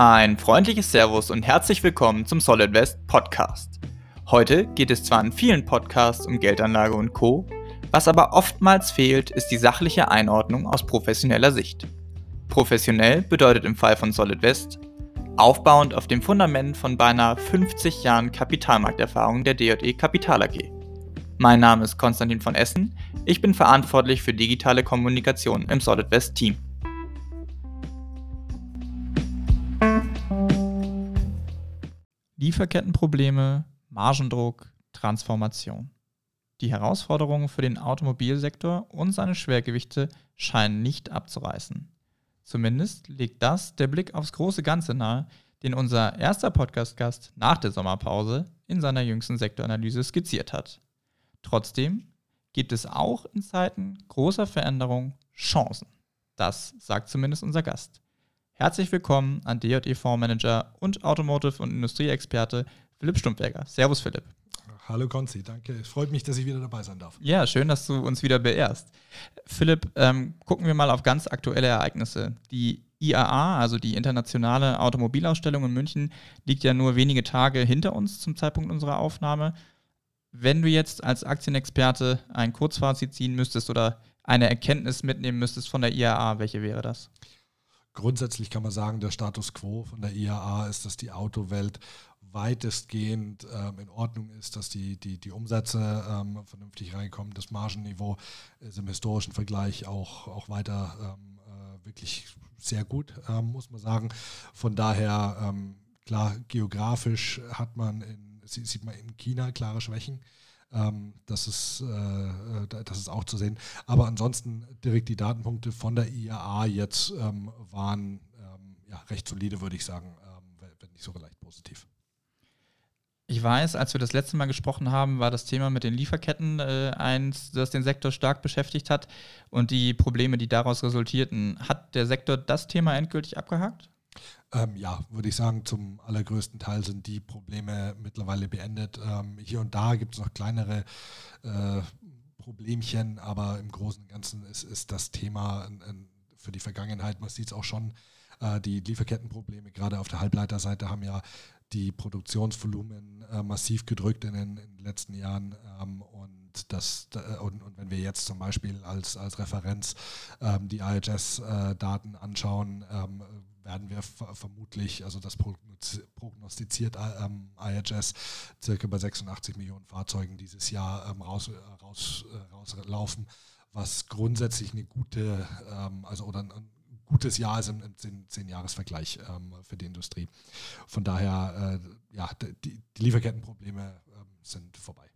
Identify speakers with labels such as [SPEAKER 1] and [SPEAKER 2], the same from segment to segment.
[SPEAKER 1] Ein freundliches Servus und herzlich willkommen zum Solid West Podcast. Heute geht es zwar in vielen Podcasts um Geldanlage und Co., was aber oftmals fehlt, ist die sachliche Einordnung aus professioneller Sicht. Professionell bedeutet im Fall von Solid West aufbauend auf dem Fundament von beinahe 50 Jahren Kapitalmarkterfahrung der DJE Kapital AG. Mein Name ist Konstantin von Essen, ich bin verantwortlich für digitale Kommunikation im Solid West Team. Lieferkettenprobleme, Margendruck, Transformation. Die Herausforderungen für den Automobilsektor und seine Schwergewichte scheinen nicht abzureißen. Zumindest legt das der Blick aufs große Ganze nahe, den unser erster Podcast-Gast nach der Sommerpause in seiner jüngsten Sektoranalyse skizziert hat. Trotzdem gibt es auch in Zeiten großer Veränderung Chancen. Das sagt zumindest unser Gast. Herzlich willkommen an DJE Fondsmanager und Automotive- und Industrieexperte Philipp Stumpfberger. Servus Philipp.
[SPEAKER 2] Hallo Konzi, danke. Es freut mich, dass ich wieder dabei sein darf.
[SPEAKER 1] Ja, schön, dass du uns wieder beehrst. Philipp, ähm, gucken wir mal auf ganz aktuelle Ereignisse. Die IAA, also die internationale Automobilausstellung in München, liegt ja nur wenige Tage hinter uns zum Zeitpunkt unserer Aufnahme. Wenn du jetzt als Aktienexperte ein Kurzfazit ziehen müsstest oder eine Erkenntnis mitnehmen müsstest von der IAA, welche wäre das?
[SPEAKER 2] Grundsätzlich kann man sagen, der Status quo von der IAA ist, dass die Autowelt weitestgehend ähm, in Ordnung ist, dass die, die, die Umsätze ähm, vernünftig reinkommen, das Margenniveau ist im historischen Vergleich auch, auch weiter ähm, äh, wirklich sehr gut, ähm, muss man sagen. Von daher, ähm, klar, geografisch hat man in, sieht man in China klare Schwächen. Ähm, das, ist, äh, das ist auch zu sehen. Aber ansonsten direkt die Datenpunkte von der IAA jetzt ähm, waren ähm, ja, recht solide, würde ich sagen, ähm, wenn nicht sogar leicht positiv.
[SPEAKER 1] Ich weiß, als wir das letzte Mal gesprochen haben, war das Thema mit den Lieferketten äh, eins, das den Sektor stark beschäftigt hat und die Probleme, die daraus resultierten. Hat der Sektor das Thema endgültig abgehakt?
[SPEAKER 2] Ähm, ja, würde ich sagen, zum allergrößten Teil sind die Probleme mittlerweile beendet. Ähm, hier und da gibt es noch kleinere äh, Problemchen, aber im Großen und Ganzen ist, ist das Thema ein, ein, für die Vergangenheit, man sieht es auch schon, äh, die Lieferkettenprobleme gerade auf der Halbleiterseite haben ja die Produktionsvolumen äh, massiv gedrückt in den, in den letzten Jahren. Ähm, und, das, äh, und, und, wenn wir jetzt zum Beispiel als, als Referenz ähm, die IHS-Daten äh, anschauen, ähm, werden wir vermutlich, also das prognostiziert ähm, IHS, circa bei 86 Millionen Fahrzeugen dieses Jahr ähm, raus, äh, raus, äh, rauslaufen, was grundsätzlich eine gute, ähm, also oder ein gutes Jahr ist im, im Zehn-Jahres-Vergleich ähm, für die Industrie. Von daher, äh, ja, die, die Lieferkettenprobleme ähm, sind vorbei.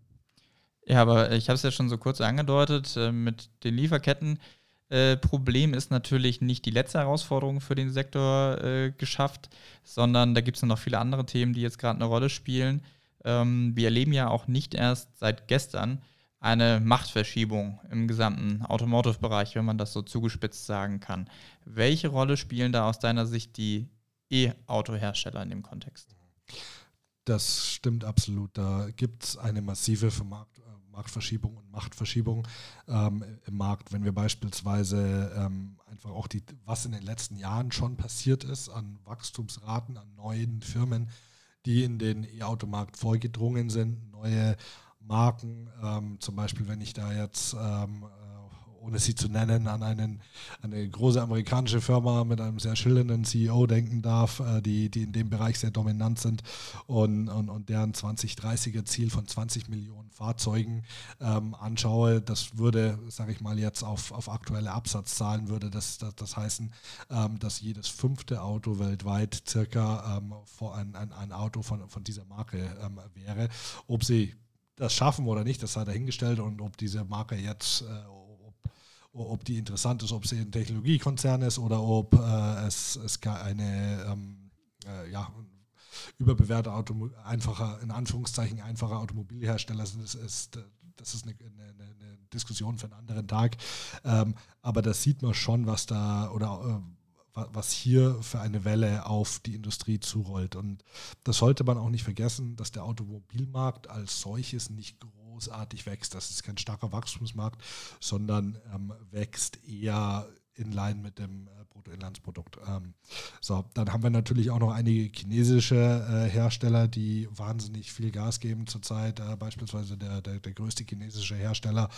[SPEAKER 1] Ja, aber ich habe es ja schon so kurz angedeutet, äh, mit den Lieferketten. Äh, Problem ist natürlich nicht die letzte Herausforderung für den Sektor äh, geschafft, sondern da gibt es noch viele andere Themen, die jetzt gerade eine Rolle spielen. Ähm, wir erleben ja auch nicht erst seit gestern eine Machtverschiebung im gesamten Automotive-Bereich, wenn man das so zugespitzt sagen kann. Welche Rolle spielen da aus deiner Sicht die E-Auto-Hersteller in dem Kontext?
[SPEAKER 2] Das stimmt absolut. Da gibt es eine massive Vermarkt äh, Marktverschiebung und Machtverschiebung ähm, im Markt. Wenn wir beispielsweise ähm, einfach auch die, was in den letzten Jahren schon passiert ist an Wachstumsraten, an neuen Firmen, die in den E-Automarkt vorgedrungen sind, neue Marken, ähm, zum Beispiel wenn ich da jetzt, ähm, äh, ohne sie zu nennen, an einen, eine große amerikanische Firma mit einem sehr schillernden CEO denken darf, äh, die, die in dem Bereich sehr dominant sind und, und, und deren 2030er Ziel von 20 Millionen Fahrzeugen ähm, anschaue, das würde, sage ich mal jetzt auf, auf aktuelle Absatzzahlen, würde das, das, das heißen, ähm, dass jedes fünfte Auto weltweit circa ähm, ein, ein, ein Auto von, von dieser Marke ähm, wäre. Ob sie das schaffen oder nicht, das sei dahingestellt und ob diese Marke jetzt, äh, ob, die interessant ist, ob sie ein Technologiekonzern ist oder ob äh, es, es eine ähm, äh, ja, überbewertete Auto, einfacher, in Anführungszeichen einfacher Automobilhersteller ist, ist, ist das ist eine, eine, eine, Diskussion für einen anderen Tag. Ähm, aber da sieht man schon, was da oder äh, was hier für eine Welle auf die Industrie zurollt. Und das sollte man auch nicht vergessen, dass der Automobilmarkt als solches nicht großartig wächst. Das ist kein starker Wachstumsmarkt, sondern ähm, wächst eher in line mit dem äh, Bruttoinlandsprodukt. Ähm, so, dann haben wir natürlich auch noch einige chinesische äh, Hersteller, die wahnsinnig viel Gas geben zurzeit. Äh, beispielsweise der, der, der größte chinesische Hersteller,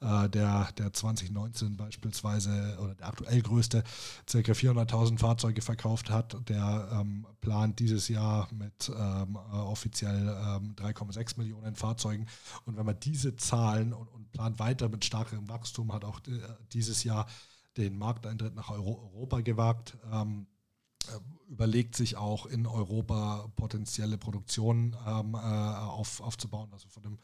[SPEAKER 2] äh, der, der 2019 beispielsweise oder der aktuell größte, ca. 400.000 Fahrzeuge verkauft hat. Der ähm, plant dieses Jahr mit ähm, äh, offiziell 3,6 ähm, Millionen Fahrzeugen. Und wenn man diese Zahlen und, und plant weiter mit starkem Wachstum, hat auch äh, dieses Jahr den Markteintritt nach Euro Europa gewagt, ähm, äh, überlegt sich auch in Europa potenzielle Produktion ähm, äh, auf, aufzubauen, was wir von dem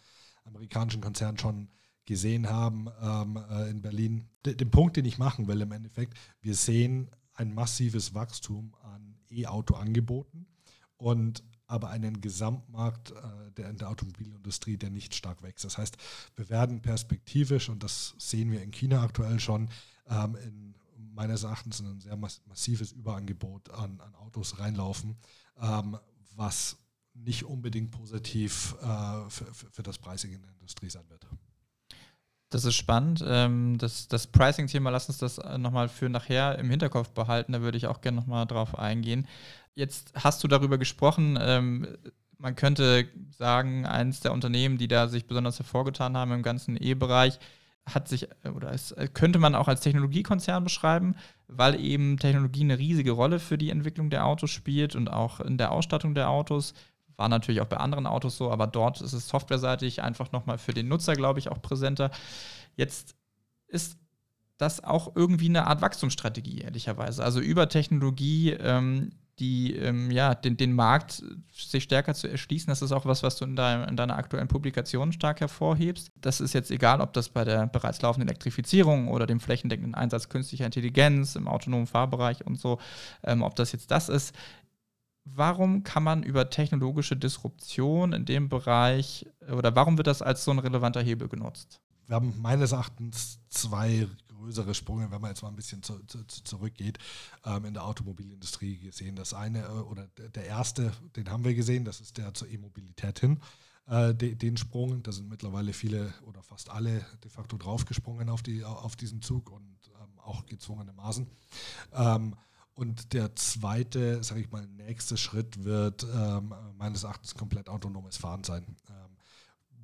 [SPEAKER 2] amerikanischen Konzern schon gesehen haben ähm, äh, in Berlin. D den Punkt, den ich machen will im Endeffekt, wir sehen ein massives Wachstum an E-Auto-Angeboten und aber einen Gesamtmarkt äh, der, der Automobilindustrie, der nicht stark wächst. Das heißt, wir werden perspektivisch, und das sehen wir in China aktuell schon, ähm, in meines Erachtens ein sehr massives Überangebot an, an Autos reinlaufen, ähm, was nicht unbedingt positiv äh, für, für, das Pricing in der Industrie sein wird.
[SPEAKER 1] Das ist spannend. Ähm, das, das Pricing-Thema, lass uns das äh, nochmal für nachher im Hinterkopf behalten. Da würde ich auch gerne nochmal drauf eingehen. Jetzt hast du darüber gesprochen, ähm, man könnte sagen, eines der Unternehmen, die da sich besonders hervorgetan haben im ganzen E-Bereich, hat sich, oder es äh, könnte man auch als Technologiekonzern beschreiben, weil eben Technologie eine riesige Rolle für die Entwicklung der Autos spielt und auch in der Ausstattung der Autos. War natürlich auch bei anderen Autos so, aber dort ist es softwareseitig einfach nochmal für den Nutzer, glaube ich, auch präsenter. Jetzt ist das auch irgendwie eine Art Wachstumsstrategie, ehrlicherweise. Also über Technologie ähm, die ähm, ja, den, den Markt sich stärker zu erschließen. Das ist auch was, was du in, dein, in deiner aktuellen Publikation stark hervorhebst. Das ist jetzt egal, ob das bei der bereits laufenden Elektrifizierung oder dem flächendeckenden Einsatz künstlicher Intelligenz im autonomen Fahrbereich und so, ähm, ob das jetzt das ist. Warum kann man über technologische Disruption in dem Bereich oder warum wird das als so ein relevanter Hebel genutzt?
[SPEAKER 2] Wir haben meines Erachtens zwei größere Sprünge, wenn man jetzt mal ein bisschen zu, zu, zurückgeht, ähm, in der Automobilindustrie gesehen. Das eine äh, oder der erste, den haben wir gesehen, das ist der zur E-Mobilität hin. Äh, de, den Sprung, da sind mittlerweile viele oder fast alle de facto draufgesprungen auf, die, auf diesen Zug und ähm, auch gezwungenermaßen. Ähm, und der zweite, sage ich mal, nächste Schritt wird ähm, meines Erachtens komplett autonomes Fahren sein, ähm,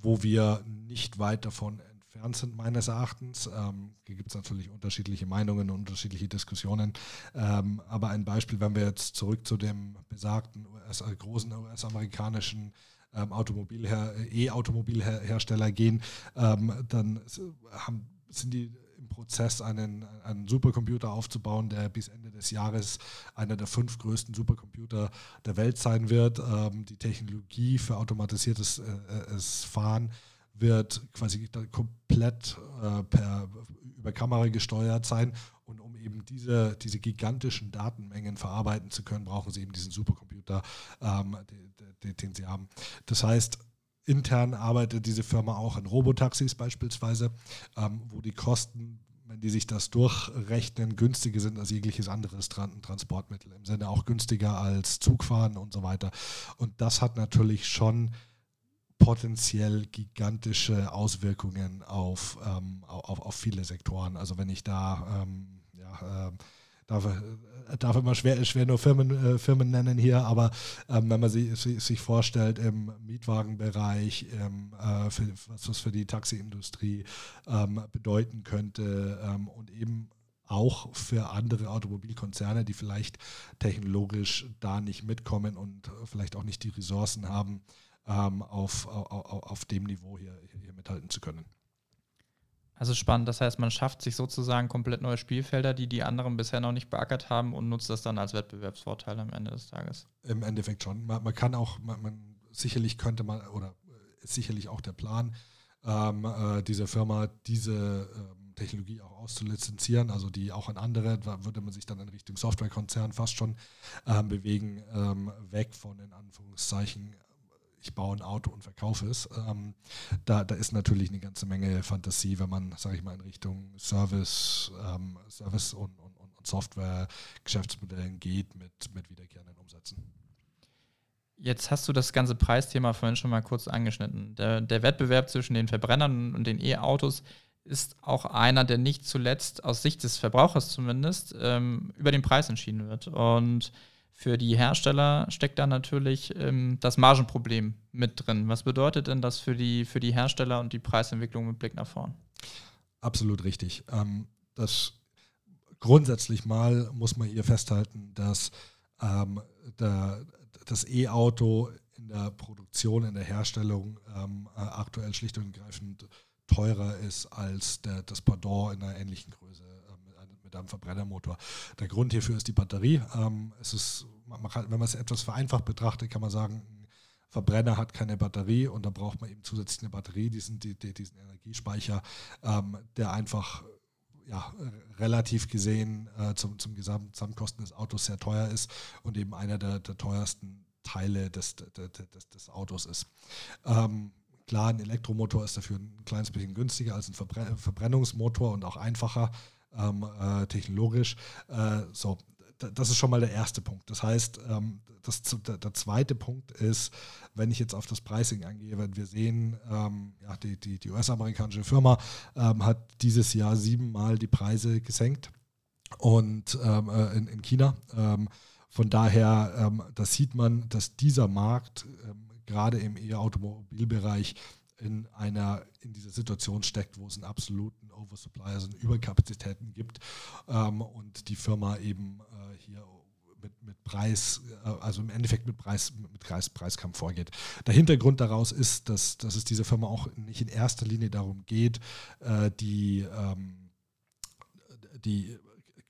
[SPEAKER 2] wo wir nicht weit davon entfernt sind, meines Erachtens. Ähm, hier gibt es natürlich unterschiedliche Meinungen und unterschiedliche Diskussionen. Ähm, aber ein Beispiel, wenn wir jetzt zurück zu dem besagten US, äh, großen US-amerikanischen ähm, Automobilher, E-Automobilhersteller gehen, ähm, dann haben, sind die im Prozess einen, einen Supercomputer aufzubauen, der bis Ende des Jahres einer der fünf größten Supercomputer der Welt sein wird. Ähm, die Technologie für automatisiertes äh, äh Fahren wird quasi komplett äh, per, über Kamera gesteuert sein. Und um eben diese, diese gigantischen Datenmengen verarbeiten zu können, brauchen sie eben diesen Supercomputer, ähm, den, den sie haben. Das heißt, intern arbeitet diese Firma auch in Robotaxis beispielsweise, ähm, wo die Kosten, wenn die sich das durchrechnen, günstiger sind als jegliches anderes Transportmittel. Im Sinne auch günstiger als Zugfahren und so weiter. Und das hat natürlich schon potenziell gigantische Auswirkungen auf, ähm, auf, auf viele Sektoren. Also wenn ich da, ähm, ja, äh, darf, darf immer schwer, schwer nur Firmen, äh, Firmen nennen hier, aber ähm, wenn man sich, sich vorstellt im Mietwagenbereich, ähm, äh, für, was das für die Taxiindustrie ähm, bedeuten könnte ähm, und eben auch für andere Automobilkonzerne, die vielleicht technologisch da nicht mitkommen und vielleicht auch nicht die Ressourcen haben, ähm, auf, auf, auf dem Niveau hier, hier mithalten zu können.
[SPEAKER 1] Also spannend, das heißt, man schafft sich sozusagen komplett neue Spielfelder, die die anderen bisher noch nicht beackert haben und nutzt das dann als Wettbewerbsvorteil am Ende des Tages.
[SPEAKER 2] Im Endeffekt schon. Man, man kann auch, man, man, sicherlich könnte man, oder ist sicherlich auch der Plan, ähm, äh, dieser Firma diese ähm, Technologie auch auszulizenzieren, also die auch an andere, da würde man sich dann in Richtung Softwarekonzern fast schon ähm, bewegen, ähm, weg von in Anführungszeichen ich baue ein Auto und verkaufe es. Ähm, da, da ist natürlich eine ganze Menge Fantasie, wenn man, sage ich mal, in Richtung Service, ähm, Service und, und, und Software-Geschäftsmodellen geht mit, mit wiederkehrenden Umsätzen.
[SPEAKER 1] Jetzt hast du das ganze Preisthema vorhin schon mal kurz angeschnitten. Der, der Wettbewerb zwischen den Verbrennern und den E-Autos ist auch einer, der nicht zuletzt aus Sicht des Verbrauchers zumindest ähm, über den Preis entschieden wird. Und für die Hersteller steckt da natürlich ähm, das Margenproblem mit drin. Was bedeutet denn das für die, für die Hersteller und die Preisentwicklung mit Blick nach vorn?
[SPEAKER 2] Absolut richtig. Ähm, das grundsätzlich mal muss man hier festhalten, dass ähm, der, das E-Auto in der Produktion, in der Herstellung ähm, äh, aktuell schlicht und ergreifend teurer ist als der, das Pendant in einer ähnlichen Größe mit, einem, Verbrennermotor. Der Grund hierfür ist die Batterie. Ähm, es ist, kann, wenn man es etwas vereinfacht betrachtet, kann man sagen, Verbrenner hat keine Batterie und da braucht man eben zusätzlich eine Batterie, diesen, die, diesen Energiespeicher, ähm, der einfach ja, relativ gesehen äh, zum, zum Gesamtkosten des Autos sehr teuer ist und eben einer der, der teuersten Teile des, des, des Autos ist. Ähm, klar, ein Elektromotor ist dafür ein kleines bisschen günstiger als ein Verbren Verbrennungsmotor und auch einfacher ähm, äh, technologisch. Äh, so, das ist schon mal der erste Punkt. Das heißt, ähm, das, der, zweite Punkt ist, wenn ich jetzt auf das Pricing eingehe, wenn wir sehen, ähm, ja, die, die, die US-amerikanische Firma ähm, hat dieses Jahr siebenmal die Preise gesenkt und ähm, äh, in, in, China. Ähm, von daher, ähm, da sieht man, dass dieser Markt gerade im E-Automobilbereich in einer in dieser Situation steckt, wo es einen absoluten Oversupply, also Überkapazitäten gibt ähm, und die Firma eben äh, hier mit, mit Preis, äh, also im Endeffekt mit Preis, mit Preis, Preiskampf vorgeht. Der Hintergrund daraus ist, dass, dass es dieser Firma auch nicht in erster Linie darum geht, äh, die, ähm, die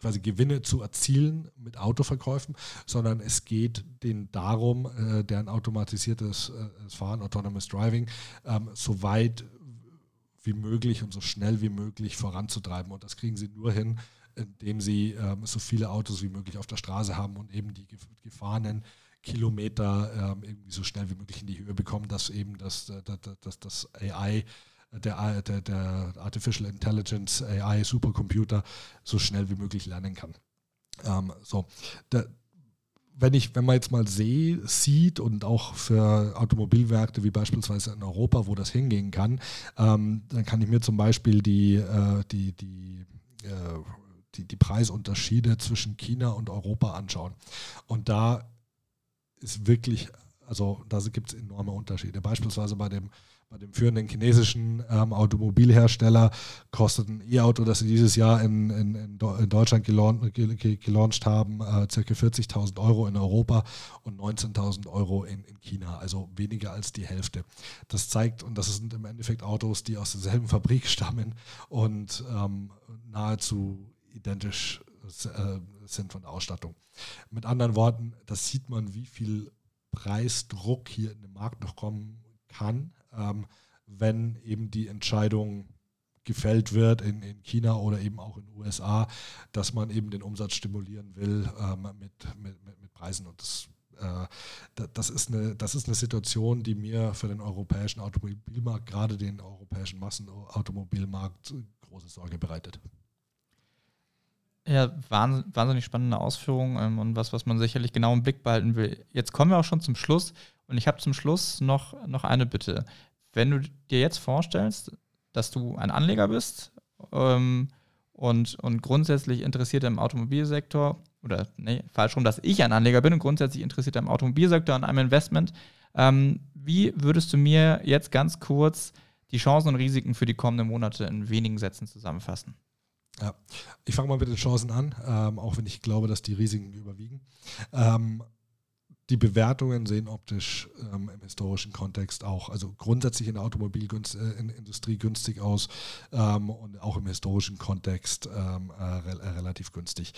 [SPEAKER 2] quasi Gewinne zu erzielen mit Autoverkäufen, sondern es geht denen darum, äh, deren automatisiertes äh, Fahren, Autonomous Driving, ähm, so weit wie möglich und so schnell wie möglich voranzutreiben. Und das kriegen sie nur hin, indem sie ähm, so viele Autos wie möglich auf der Straße haben und eben die gefahrenen Kilometer ähm, irgendwie so schnell wie möglich in die Höhe bekommen, dass eben das, das, das, das AI der, der, der Artificial Intelligence AI Supercomputer so schnell wie möglich lernen kann. Ähm, so, der, wenn ich, wenn man jetzt mal see, sieht und auch für Automobilwerke wie beispielsweise in Europa, wo das hingehen kann, ähm, dann kann ich mir zum Beispiel die, äh, die, die, äh, die, die Preisunterschiede zwischen China und Europa anschauen. Und da ist wirklich, also da gibt es enorme Unterschiede. Beispielsweise bei dem bei dem führenden chinesischen ähm, Automobilhersteller kostet ein E-Auto, das sie dieses Jahr in, in, in Deutschland gelauncht, haben, äh, ca. 40.000 Euro in Europa und 19.000 Euro in, in China, also weniger als die Hälfte. Das zeigt, und das sind im Endeffekt Autos, die aus derselben Fabrik stammen und ähm, nahezu identisch äh, sind von der Ausstattung. Mit anderen Worten, das sieht man, wie viel Preisdruck hier in den Markt noch kommen kann, ähm, wenn eben die Entscheidung gefällt wird in, in China oder eben auch in den USA, dass man eben den Umsatz stimulieren will ähm, mit, mit, mit, Preisen. Und das, äh, das, ist eine, das ist eine Situation, die mir für den europäischen Automobilmarkt, gerade den europäischen Massenautomobilmarkt, große Sorge bereitet.
[SPEAKER 1] Ja, wahnsinnig spannende Ausführungen ähm, und was, was man sicherlich genau im Blick behalten will. Jetzt kommen wir auch schon zum Schluss. Und ich habe zum Schluss noch, noch eine Bitte. Wenn du dir jetzt vorstellst, dass du ein Anleger bist ähm, und, und grundsätzlich interessiert im Automobilsektor, oder nee, falsch rum, dass ich ein Anleger bin und grundsätzlich interessiert im Automobilsektor an einem Investment, ähm, wie würdest du mir jetzt ganz kurz die Chancen und Risiken für die kommenden Monate in wenigen Sätzen zusammenfassen?
[SPEAKER 2] Ja, ich fange mal mit den Chancen an, ähm, auch wenn ich glaube, dass die Risiken überwiegen. Ähm, die Bewertungen sehen optisch ähm, im historischen Kontext auch, also grundsätzlich in der Automobilindustrie äh, günstig aus ähm, und auch im historischen Kontext ähm, äh, äh, relativ günstig.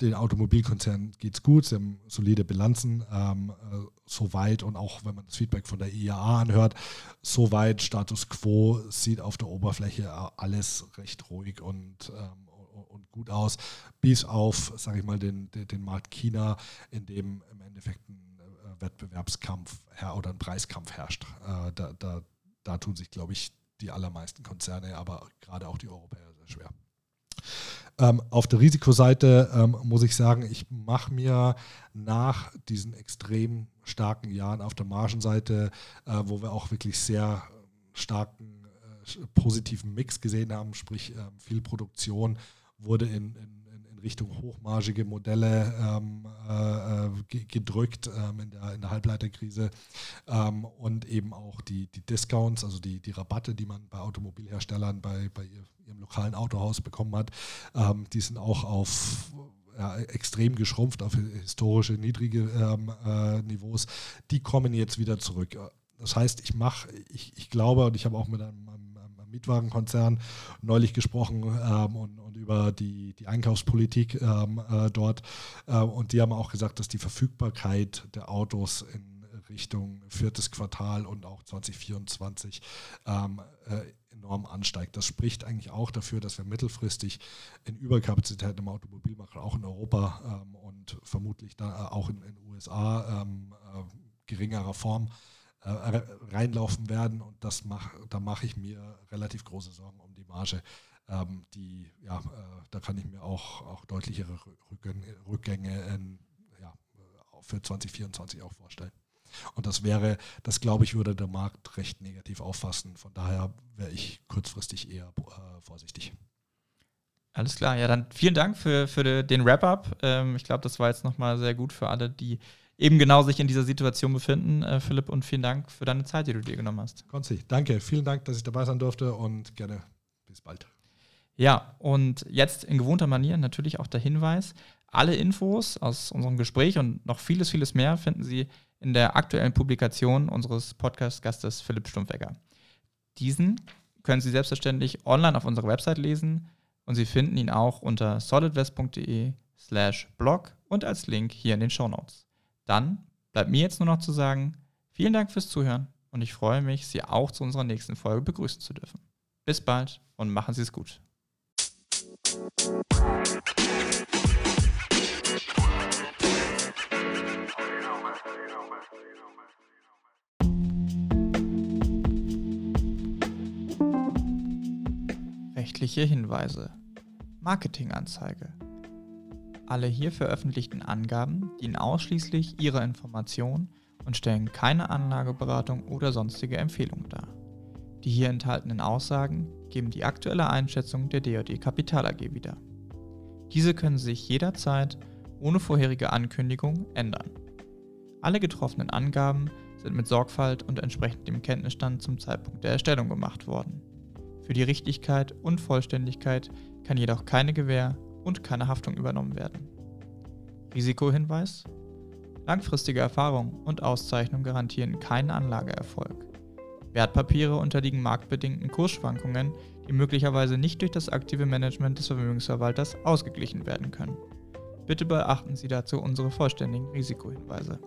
[SPEAKER 2] Den Automobilkonzernen geht es gut, sie haben solide Bilanzen, ähm, äh, soweit und auch wenn man das Feedback von der IAA anhört, soweit Status quo sieht auf der Oberfläche äh, alles recht ruhig und ähm, und gut aus, bis auf, sage ich mal, den, den, den, Markt China, in dem im Endeffekt ein äh, Wettbewerbskampf oder ein Preiskampf herrscht. Äh, da, da, da tun sich, glaube ich, die allermeisten Konzerne, aber gerade auch die Europäer sehr schwer. Ähm, auf der Risikoseite ähm, muss ich sagen, ich mache mir nach diesen extrem starken Jahren auf der Margenseite, äh, wo wir auch wirklich sehr starken positiven Mix gesehen haben, sprich ähm, viel Produktion wurde in, in, in Richtung hochmargige Modelle ähm, äh, gedrückt ähm, in, der, in der Halbleiterkrise ähm, und eben auch die, die Discounts, also die, die Rabatte, die man bei Automobilherstellern bei, bei ihrem lokalen Autohaus bekommen hat, ähm, die sind auch auf ja, extrem geschrumpft auf historische niedrige ähm, äh, Niveaus, die kommen jetzt wieder zurück. Das heißt, ich mache, ich, ich glaube, und ich habe auch mit einem Mietwagenkonzern neulich gesprochen ähm, und, und, über die, die Einkaufspolitik ähm, äh, dort. Äh, und die haben auch gesagt, dass die Verfügbarkeit der Autos in Richtung viertes Quartal und auch 2024 ähm, äh, enorm ansteigt. Das spricht eigentlich auch dafür, dass wir mittelfristig in Überkapazitäten im Automobilmarkt, auch in Europa ähm, und vermutlich da äh, auch in den USA ähm, äh, geringerer Form äh, reinlaufen werden. Und das mach, da mache ich mir relativ große Sorgen um die Marge. Ähm, die, ja, äh, da kann ich mir auch, auch deutlichere Rückgänge in, ja, für 2024 auch vorstellen. Und das wäre, das glaube ich, würde der Markt recht negativ auffassen. Von daher wäre ich kurzfristig eher äh, vorsichtig.
[SPEAKER 1] Alles klar, ja, dann vielen Dank für, für den Wrap-up. Ähm, ich glaube, das war jetzt nochmal sehr gut für alle, die eben genau sich in dieser Situation befinden. Äh, Philipp, und vielen Dank für deine Zeit, die du dir genommen hast.
[SPEAKER 2] Konzi, danke. Vielen Dank, dass ich dabei sein durfte und gerne bis bald.
[SPEAKER 1] Ja, und jetzt in gewohnter Manier natürlich auch der Hinweis, alle Infos aus unserem Gespräch und noch vieles, vieles mehr finden Sie in der aktuellen Publikation unseres Podcast-Gastes Philipp Stumpfegger. Diesen können Sie selbstverständlich online auf unserer Website lesen und Sie finden ihn auch unter solidwest.de slash blog und als Link hier in den Show Notes. Dann bleibt mir jetzt nur noch zu sagen, vielen Dank fürs Zuhören und ich freue mich, Sie auch zu unserer nächsten Folge begrüßen zu dürfen. Bis bald und machen Sie es gut. Rechtliche Hinweise. Marketinganzeige. Alle hier veröffentlichten Angaben dienen ausschließlich Ihrer Information und stellen keine Anlageberatung oder sonstige Empfehlung dar. Die hier enthaltenen Aussagen geben die aktuelle Einschätzung der DOD Kapital AG wieder. Diese können sich jederzeit ohne vorherige Ankündigung ändern. Alle getroffenen Angaben sind mit Sorgfalt und entsprechend dem Kenntnisstand zum Zeitpunkt der Erstellung gemacht worden. Für die Richtigkeit und Vollständigkeit kann jedoch keine Gewähr und keine Haftung übernommen werden. Risikohinweis Langfristige Erfahrung und Auszeichnung garantieren keinen Anlageerfolg. Wertpapiere unterliegen marktbedingten Kursschwankungen, die möglicherweise nicht durch das aktive Management des Vermögensverwalters ausgeglichen werden können. Bitte beachten Sie dazu unsere vollständigen Risikohinweise.